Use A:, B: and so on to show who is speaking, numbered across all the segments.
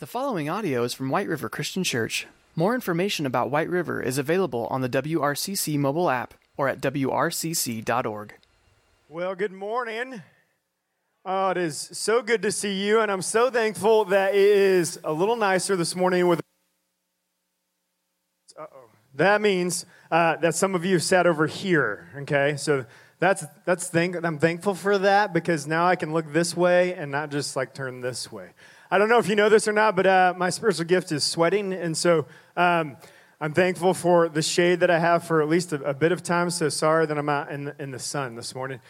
A: The following audio is from White River Christian Church. More information about White River is available on the WRCC mobile app or at wrcc.org.
B: Well, good morning. Oh, it is so good to see you, and I'm so thankful that it is a little nicer this morning with. Uh-oh. That means uh, that some of you sat over here. Okay, so that's that's thank. I'm thankful for that because now I can look this way and not just like turn this way. I don't know if you know this or not, but uh, my spiritual gift is sweating, and so. Um, I'm thankful for the shade that I have for at least a, a, bit of time. So sorry that I'm out in the, in the sun this morning.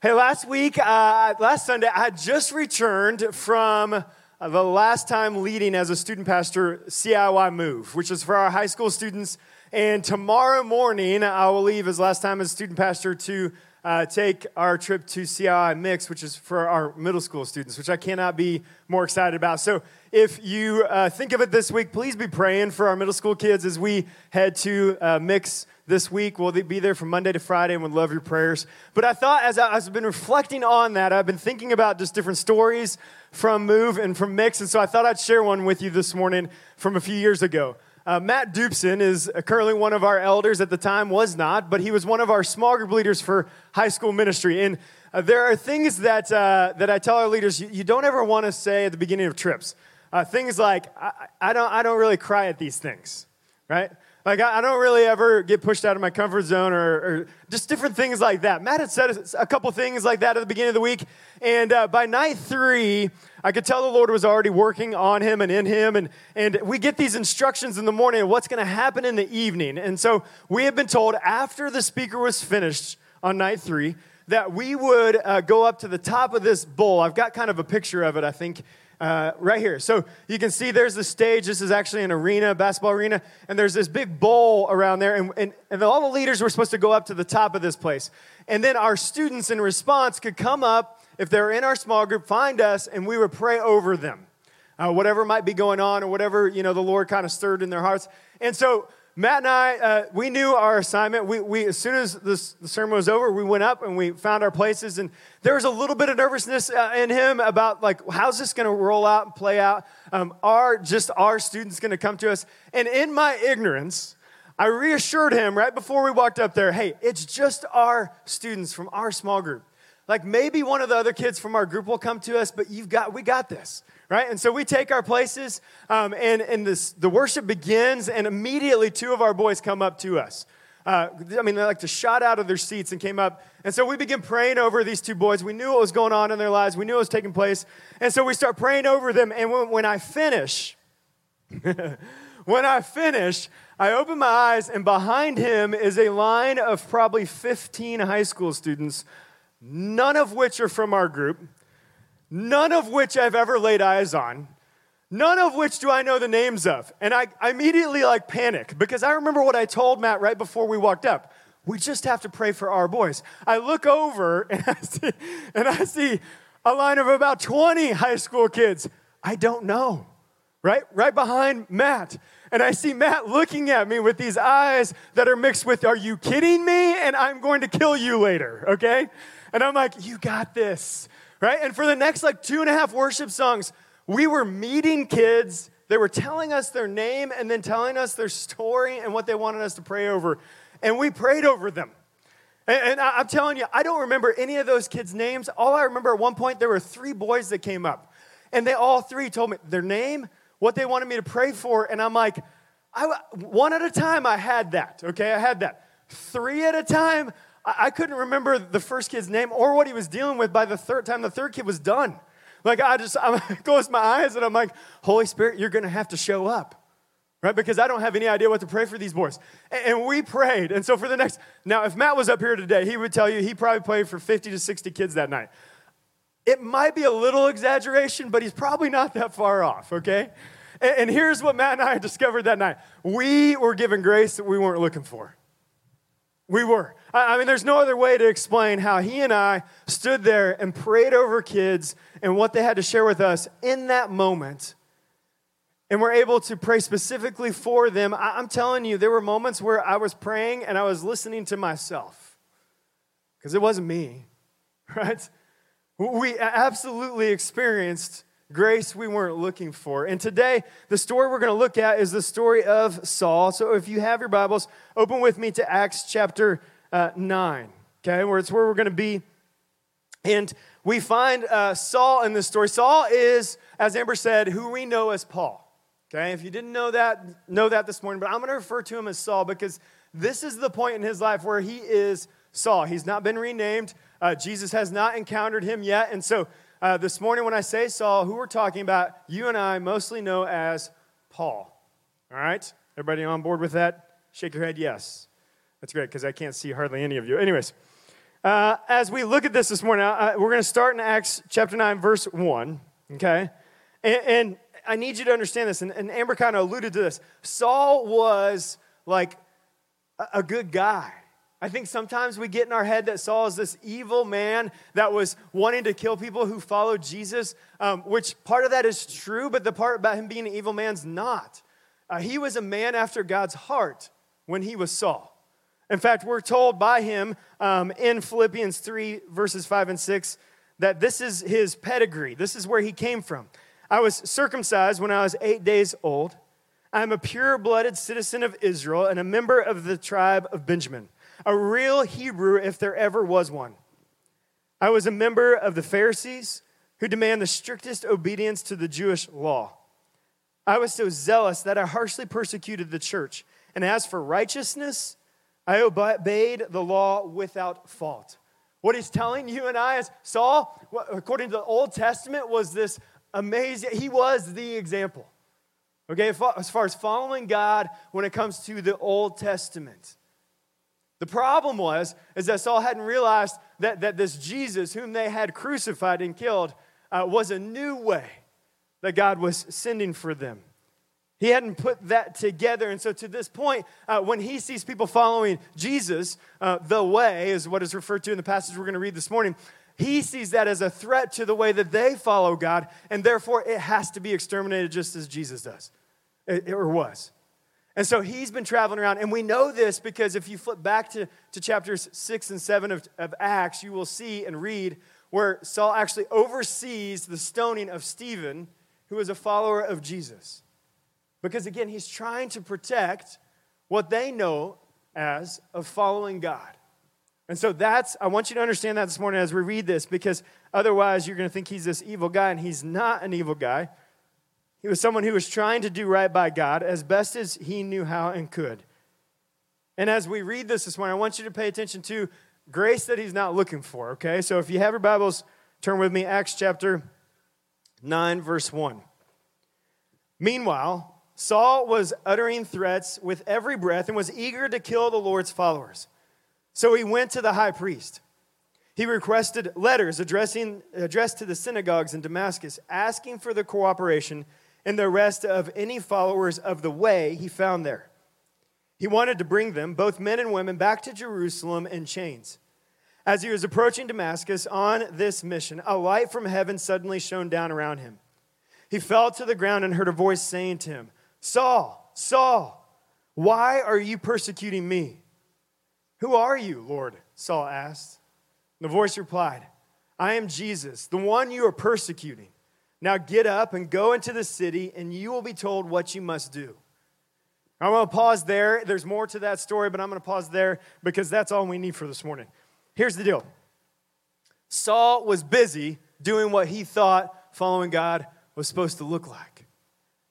B: Hey, last week, uh, last Sunday, I just returned from uh, the last time leading as a student pastor CIY Move, which is for our high school students. And tomorrow morning, I will leave as last time as student pastor to uh, take our trip to CIY Mix, which is for our middle school students, which I cannot be more excited about. So, if you uh, think of it this week, please be praying for our middle school kids as we head to uh, Mix this week. We'll be there from Monday to Friday and would love your prayers. But I thought, as I've been reflecting on that, I've been thinking about just different stories from Move and from Mix. And so I thought I'd share one with you this morning from a few years ago. Uh, Matt Dupson is currently one of our elders at the time, was not, but he was one of our small group leaders for high school ministry. And uh, there are things that, uh, that I tell our leaders you, you don't ever want to say at the beginning of trips. Uh, things like, I, I, don't, I don't really cry at these things, right? Like, I, I don't really ever get pushed out of my comfort zone or, or, just different things like that. Matt had said a couple things like that at the beginning of the week. And uh, by night three, I could tell the Lord was already working on him and in him. And, and we get these instructions in the morning of what's going to happen in the evening. And so we have been told after the speaker was finished on night three that we would uh, go up to the top of this bowl. I've got kind of a picture of it, I think, uh, right here. So you can see there's the stage. This is actually an arena, basketball arena, and there's this big bowl around there. And, and, and all the leaders were supposed to go up to the top of this place. And then our students, in response, could come up, if they're in our small group, find us, and we would pray over them. Uh, whatever might be going on or whatever, you know, the Lord kind of stirred in their hearts. And so Matt and I, uh, we knew our assignment. We, we, as soon as this, the sermon was over, we went up and we found our places. And there was a little bit of nervousness uh, in him about like, how's this going to roll out and play out? Um, are just our students going to come to us? And in my ignorance, I reassured him right before we walked up there, hey, it's just our students from our small group. Like maybe one of the other kids from our group will come to us, but you've got, we got this right? And so we take our places, um, and, and this, the worship begins, and immediately two of our boys come up to us. Uh, I mean, they like to shot out of their seats and came up. And so we begin praying over these two boys. We knew what was going on in their lives, we knew what was taking place. And so we start praying over them. And when, when I finish, when I finish, I open my eyes, and behind him is a line of probably 15 high school students, none of which are from our group none of which I've ever laid eyes on, none of which do I know the names of. And I, I immediately like panic because I remember what I told Matt right before we walked up. We just have to pray for our boys. I look over and I see, and I see a line of about 20 high school kids. I don't know, right? Right behind Matt. And I see Matt looking at me with these eyes that are mixed with, Are you kidding me? And I'm going to kill you later, okay? And I'm like, You got this right? And for the next like two and a half worship songs, we were meeting kids. They were telling us their name and then telling us their story and what they wanted us to pray over. And we prayed over them. And, I'm telling you, I don't remember any of those kids' names. All I remember at one point, there were three boys that came up. And they all three told me their name, what they wanted me to pray for. And I'm like, I, one at a time, I had that, okay? I had that. Three at a time, I couldn't remember the first kid's name or what he was dealing with by the third time the third kid was done. Like I just I close my eyes and I'm like, Holy Spirit, you're gonna have to show up. Right? Because I don't have any idea what to pray for these boys. And we prayed. And so for the next now, if Matt was up here today, he would tell you he probably prayed for 50 to 60 kids that night. It might be a little exaggeration, but he's probably not that far off, okay? And here's what Matt and I discovered that night. We were given grace that we weren't looking for. We were. I mean, there's no other way to explain how he and I stood there and prayed over kids and what they had to share with us in that moment. And we're able to pray specifically for them. I'm telling you, there were moments where I was praying and I was listening to myself because it wasn't me, right? We absolutely experienced grace we weren't looking for. And today, the story we're going to look at is the story of Saul. So if you have your Bibles, open with me to Acts chapter uh, 9, okay, where it's where we're going to be. And we find uh, Saul in this story. Saul is, as Amber said, who we know as Paul. Okay, if you didn't know that, know that this morning, but I'm going to refer to him as Saul because this is the point in his life where he is Saul. He's not been renamed. Uh, Jesus has not encountered him yet. And so uh, this morning, when I say Saul, who we're talking about, you and I mostly know as Paul. All right? Everybody on board with that? Shake your head, yes. That's great because I can't see hardly any of you. Anyways, uh, as we look at this this morning, we're going to start in Acts chapter 9, verse 1. Okay? And, and I need you to understand this, and, and Amber kind of alluded to this. Saul was like a, a good guy. I think sometimes we get in our head that Saul is this evil man that was wanting to kill people who followed Jesus, um, which part of that is true, but the part about him being an evil man's not. Uh, he was a man after God's heart when he was Saul. In fact, we're told by him um, in Philippians 3, verses 5 and 6, that this is his pedigree. This is where he came from. I was circumcised when I was eight days old. I am a pure blooded citizen of Israel and a member of the tribe of Benjamin, a real Hebrew if there ever was one. I was a member of the Pharisees who demand the strictest obedience to the Jewish law. I was so zealous that I harshly persecuted the church. And as for righteousness, I obeyed the law without fault. What he's telling you and I is Saul, according to the Old Testament, was this amazing. He was the example. Okay, as far as following God when it comes to the Old Testament. The problem was is that Saul hadn't realized that, that this Jesus, whom they had crucified and killed, uh, was a new way that God was sending for them. He hadn't put that together. And so, to this point, uh, when he sees people following Jesus, uh, the way is what is referred to in the passage we're going to read this morning, he sees that as a threat to the way that they follow God, and therefore it has to be exterminated just as Jesus does, it, or was. And so he's been traveling around, and we know this because if you flip back to, to chapters 6 and 7 of, of Acts, you will see and read where Saul actually oversees the stoning of Stephen, who is a follower of Jesus. Because again, he's trying to protect what they know as of following God. And so that's, I want you to understand that this morning as we read this, because otherwise you're going to think he's this evil guy, and he's not an evil guy. He was someone who was trying to do right by God as best as he knew how and could. And as we read this this morning, I want you to pay attention to grace that he's not looking for, okay? So if you have your Bibles, turn with me, Acts chapter 9, verse 1. Meanwhile, Saul was uttering threats with every breath and was eager to kill the Lord's followers. So he went to the high priest. He requested letters addressing, addressed to the synagogues in Damascus, asking for the cooperation and the arrest of any followers of the way he found there. He wanted to bring them, both men and women, back to Jerusalem in chains. As he was approaching Damascus on this mission, a light from heaven suddenly shone down around him. He fell to the ground and heard a voice saying to him, Saul, Saul, why are you persecuting me? Who are you, Lord? Saul asked. The voice replied, I am Jesus, the one you are persecuting. Now get up and go into the city, and you will be told what you must do. I'm going to pause there. There's more to that story, but I'm going to pause there because that's all we need for this morning. Here's the deal Saul was busy doing what he thought following God was supposed to look like.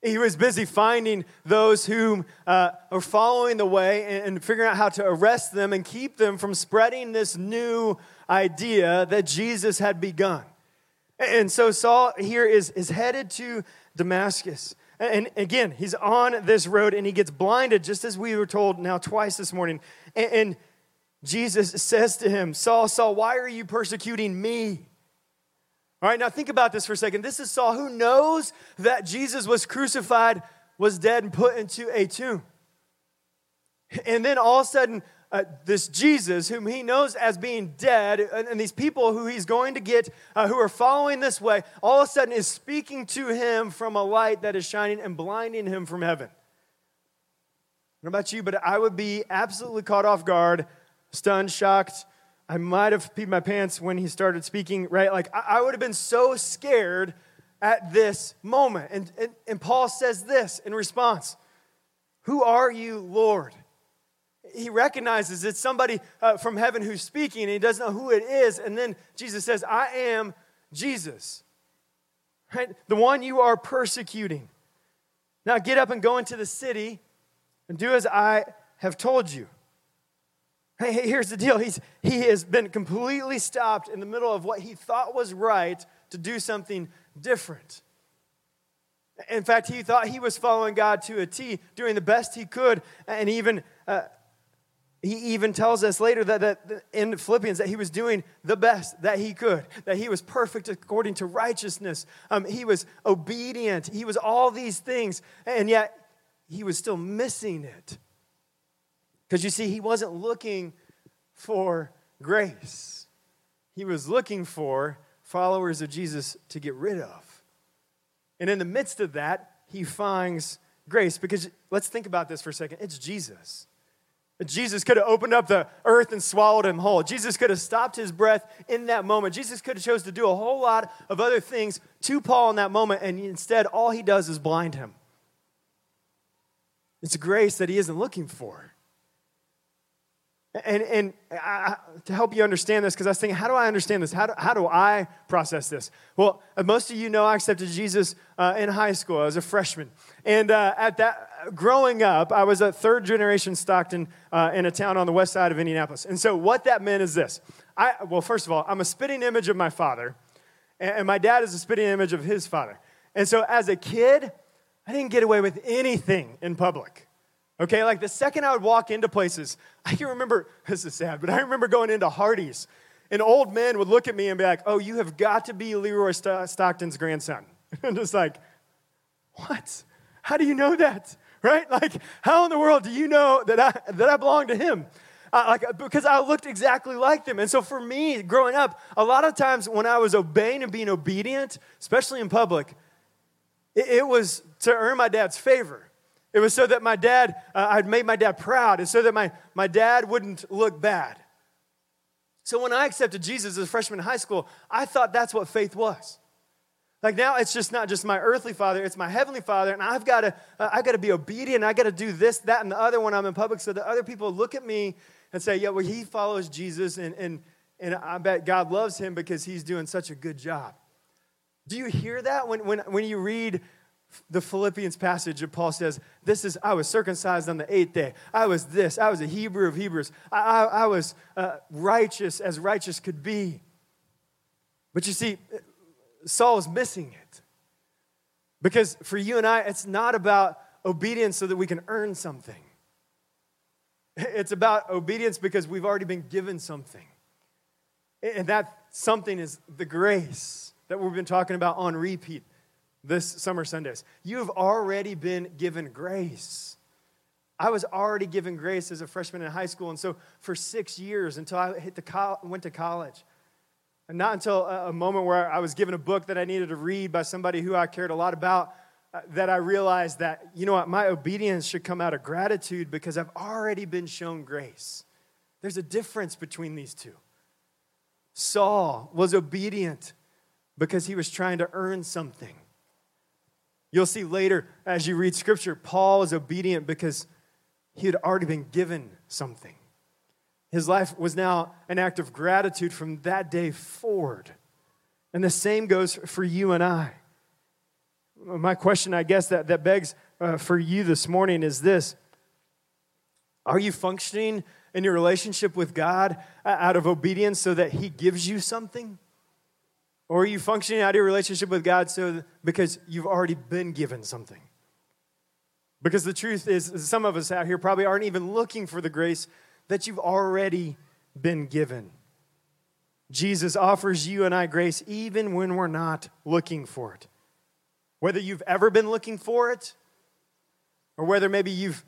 B: He was busy finding those who uh, are following the way and, and figuring out how to arrest them and keep them from spreading this new idea that Jesus had begun. And so Saul here is, is headed to Damascus. And again, he's on this road and he gets blinded, just as we were told now twice this morning. And, and Jesus says to him, Saul, Saul, why are you persecuting me? All right, now think about this for a second. This is Saul who knows that Jesus was crucified, was dead, and put into a tomb. And then all of a sudden, uh, this Jesus, whom he knows as being dead, and, and these people who he's going to get, uh, who are following this way, all of a sudden is speaking to him from a light that is shining and blinding him from heaven. About you, but I would be absolutely caught off guard, stunned, shocked, I might have peed my pants when he started speaking, right? Like, I, I would have been so scared at this moment. And, and, and Paul says this in response Who are you, Lord? He recognizes it's somebody uh, from heaven who's speaking, and he doesn't know who it is. And then Jesus says, I am Jesus, right? the one you are persecuting. Now get up and go into the city and do as I have told you. Hey, here's the deal. He's, he has been completely stopped in the middle of what he thought was right to do something different. In fact, he thought he was following God to a T, doing the best he could, and even uh, he even tells us later that, that in Philippians that he was doing the best that he could, that he was perfect according to righteousness. Um, he was obedient. He was all these things, and yet he was still missing it. Because you see, he wasn't looking for grace, he was looking for followers of Jesus to get rid of. And in the midst of that, he finds grace. Because let's think about this for a second it's Jesus. Jesus could have opened up the earth and swallowed him whole. Jesus could have stopped his breath in that moment. Jesus could have chose to do a whole lot of other things to Paul in that moment, and instead, all he does is blind him. It's grace that he isn't looking for. And, and I, to help you understand this, because I was thinking, how do I understand this? How do, how do I process this? Well, most of you know I accepted Jesus uh, in high school. I was a freshman. And uh, at that, growing up, I was a third generation Stockton uh, in a town on the west side of Indianapolis. And so what that meant is this. I, well, first of all, I'm a spitting image of my father, and, and my dad is a spitting image of his father. And so as a kid, I didn't get away with anything in public. Okay, like the second I would walk into places, I can remember, this is sad, but I remember going into Hardee's, and old men would look at me and be like, oh, you have got to be Leroy Stockton's grandson. and just like, what? How do you know that? Right? Like, how in the world do you know that I, that I belong to him? Like, because I looked exactly like them. And so for me, growing up, a lot of times when I was obeying and being obedient, especially in public, it, it was to earn my dad's favor. It was so that my dad, uh, I'd made my dad proud, and so that my, my dad wouldn't look bad. So when I accepted Jesus as a freshman in high school, I thought that's what faith was. Like now, it's just not just my earthly father; it's my heavenly father, and I've got to, I've got to be obedient. I got to do this, that, and the other when I'm in public, so that other people look at me and say, "Yeah, well, he follows Jesus, and and and I bet God loves him because he's doing such a good job." Do you hear that when when when you read the Philippians passage of Paul says, This is, I was circumcised on the eighth day. I was this. I was a Hebrew of Hebrews. I, I, I was uh, righteous as righteous could be. But you see, Saul is missing it. Because for you and I, it's not about obedience so that we can earn something, it's about obedience because we've already been given something. And that something is the grace that we've been talking about on repeat this summer Sundays. You have already been given grace. I was already given grace as a freshman in high school, and so for six years until I hit the co- went to college, and not until a, moment where I was given a book that I needed to read by somebody who I cared a lot about, uh, that I realized that you know what, my obedience should come out of gratitude because I've already been shown grace. There's a difference between these two. Saul was obedient because he was trying to earn something. You'll see later as you read scripture, Paul was obedient because he had already been given something. His life was now an act of gratitude from that day forward. And the same goes for you and I. My question, I guess, that, that begs uh, for you this morning is this Are you functioning in your relationship with God out of obedience so that He gives you something? Or are you functioning out of your relationship with God so because you've already been given something? Because the truth is, some of us out here probably aren't even looking for the grace that you've already been given. Jesus offers you and I grace even when we're not looking for it. Whether you've ever been looking for it, or whether maybe you've,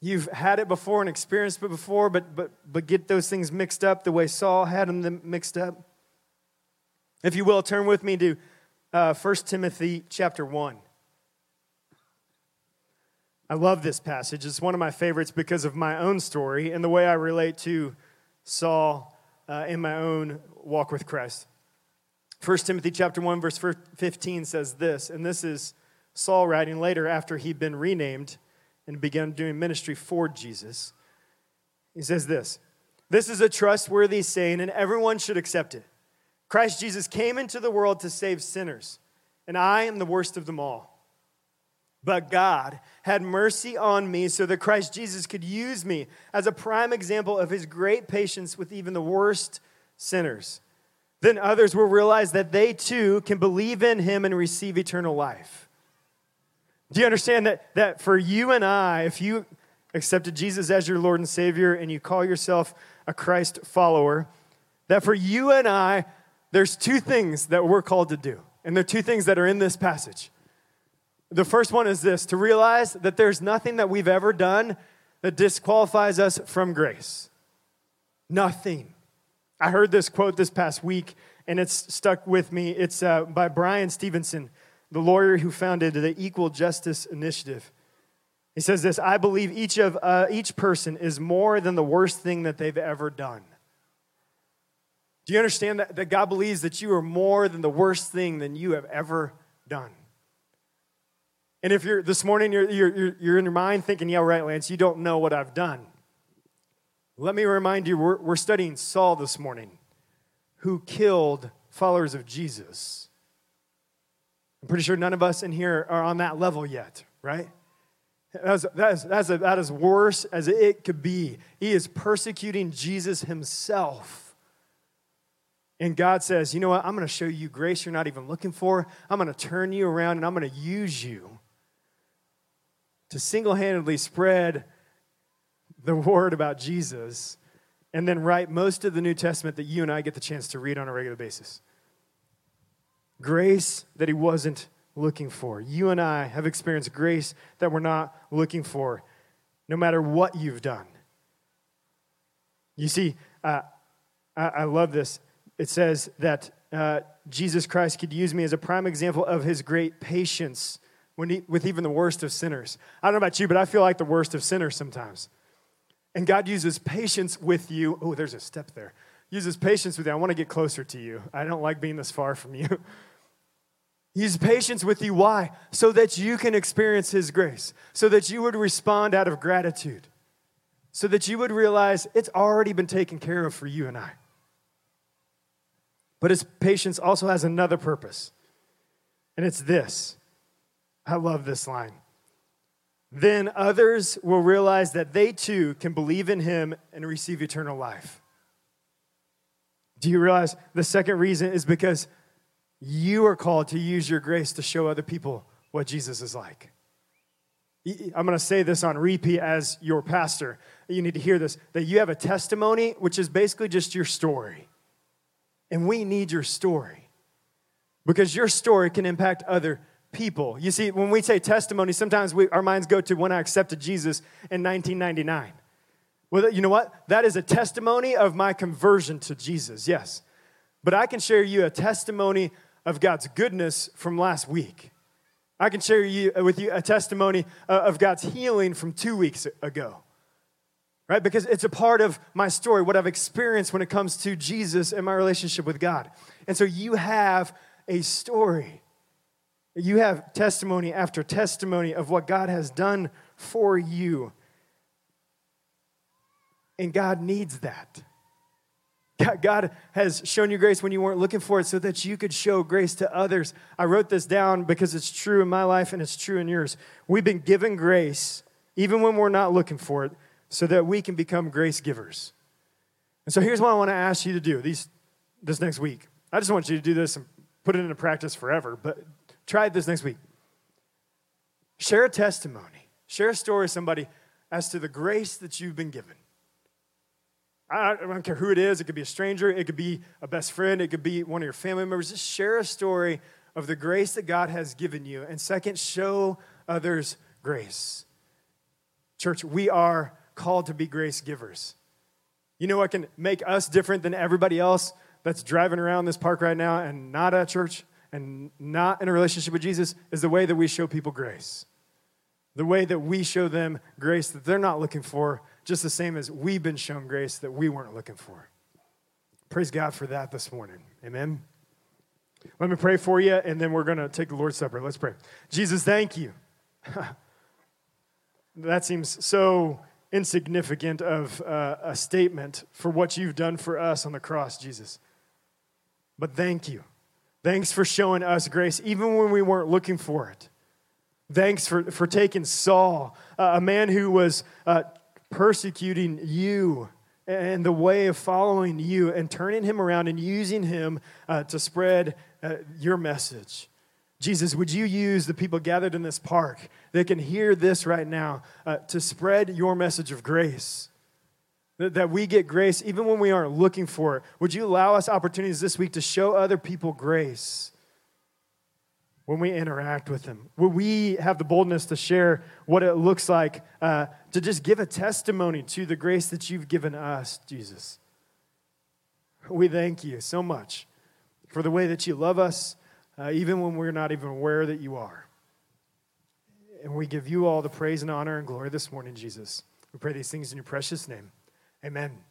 B: you've had it before and experienced it before, but, but, but get those things mixed up the way Saul had them mixed up. If you will, turn with me to uh, 1 Timothy chapter 1. I love this passage. It's one of my favorites because of my own story and the way I relate to Saul uh, in my own walk with Christ. 1 Timothy chapter 1 verse 15 says this, and this is Saul writing later after he'd been renamed and began doing ministry for Jesus. He says this This is a trustworthy saying, and everyone should accept it. Christ Jesus came into the world to save sinners, and I am the worst of them all. But God had mercy on me so that Christ Jesus could use me as a prime example of his great patience with even the worst sinners. Then others will realize that they too can believe in him and receive eternal life. Do you understand that, that for you and I, if you accepted Jesus as your Lord and Savior and you call yourself a Christ follower, that for you and I, there's two things that we're called to do. And there are two things that are in this passage. The first one is this to realize that there's nothing that we've ever done that disqualifies us from grace. Nothing. I heard this quote this past week, and it's stuck with me. It's uh, by Bryan Stevenson, the lawyer who founded the Equal Justice Initiative. He says this I believe each, of, uh, each person is more than the worst thing that they've ever done. Do you understand that, that God believes that you are more than the worst thing than you have ever done? And if you're this morning, you're, you're, you're in your mind thinking, yeah, right, Lance, you don't know what I've done. Let me remind you, we're, we're studying Saul this morning, who killed followers of Jesus. I'm pretty sure none of us in here are on that level yet, right? That's, that's, that's, a, that is worse as it could be. He is persecuting Jesus himself. And God says, You know what? I'm going to show you grace you're not even looking for. I'm going to turn you around and I'm going to use you to single handedly spread the word about Jesus and then write most of the New Testament that you and I get the chance to read on a regular basis. Grace that he wasn't looking for. You and I have experienced grace that we're not looking for, no matter what you've done. You see, uh, I, I, love this. It says that uh, Jesus Christ could use me as a prime example of his great patience he, with even the worst of sinners. I don't know about you, but I feel like the worst of sinners sometimes. And God uses patience with you. Oh, there's a step there. Uses patience with you. I want to get closer to you. I don't like being this far from you. He uses patience with you. Why? So that you can experience His grace, so that you would respond out of gratitude, so that you would realize it's already been taken care of for you and I. But His patience also has another purpose, and it's this I love this line. Then others will realize that they too can believe in him and receive eternal life. Do you realize the second reason is because you are called to use your grace to show other people what Jesus is like? I'm going to say this on repeat as your pastor. You need to hear this that you have a testimony, which is basically just your story. And we need your story because your story can impact other people. You see, when we say testimony, sometimes we, our minds go to when I accepted Jesus in 1999. Well, you know what? That is a testimony of my conversion to Jesus, yes. But I can share you a testimony of God's goodness from last week. I can share you, with you a testimony uh, of God's healing from two weeks ago. Right? Because it's a part of my story, what I've experienced when it comes to Jesus and my relationship with God. And so you have a story. You have testimony after testimony of what God has done for you. And God needs that. God has shown you grace when you weren't looking for it so that you could show grace to others. I wrote this down because it's true in my life and it's true in yours. We've been given grace even when we're not looking for it so that we can become grace givers. And so here's what I want to ask you to do these, this next week. I just want you to do this and put it into practice forever, but Try this next week. Share a testimony, share a story with somebody as to the grace that you've been given. I don't care who it is. It could be a stranger. It could be a best friend. It could be one of your family members. Just share a story of the grace that God has given you. And second, show others grace. Church, we are called to be grace givers. You know what can make us different than everybody else that's driving around this park right now and not at church? And not in a relationship with Jesus is the way that we show people grace. The way that we show them grace that they're not looking for, just the same as we've been shown grace that we weren't looking for. Praise God for that this morning. Amen. Let me pray for you, and then we're going to take the Lord's Supper. Let's pray. Jesus, thank you. that seems so insignificant of uh, a statement for what you've done for us on the cross, Jesus. But thank you. Thanks for showing us grace, even when we weren't looking for it. Thanks for, for taking Saul, uh, a man who was uh, persecuting you and the way of following you, and turning him around and using him uh, to spread uh, your message. Jesus, would you use the people gathered in this park that can hear this right now uh, to spread your message of grace? That, we get grace even when we aren't looking for it. Would you allow us opportunities this week to show other people grace when we interact with them? Will we have the boldness to share what it looks like uh, to just give a testimony to the grace that you've given us, Jesus? We thank you so much for the way that you love us, uh, even when we're not even aware that you are. And we give you all the praise and honor and glory this morning, Jesus. We pray these things in your precious name. Amen.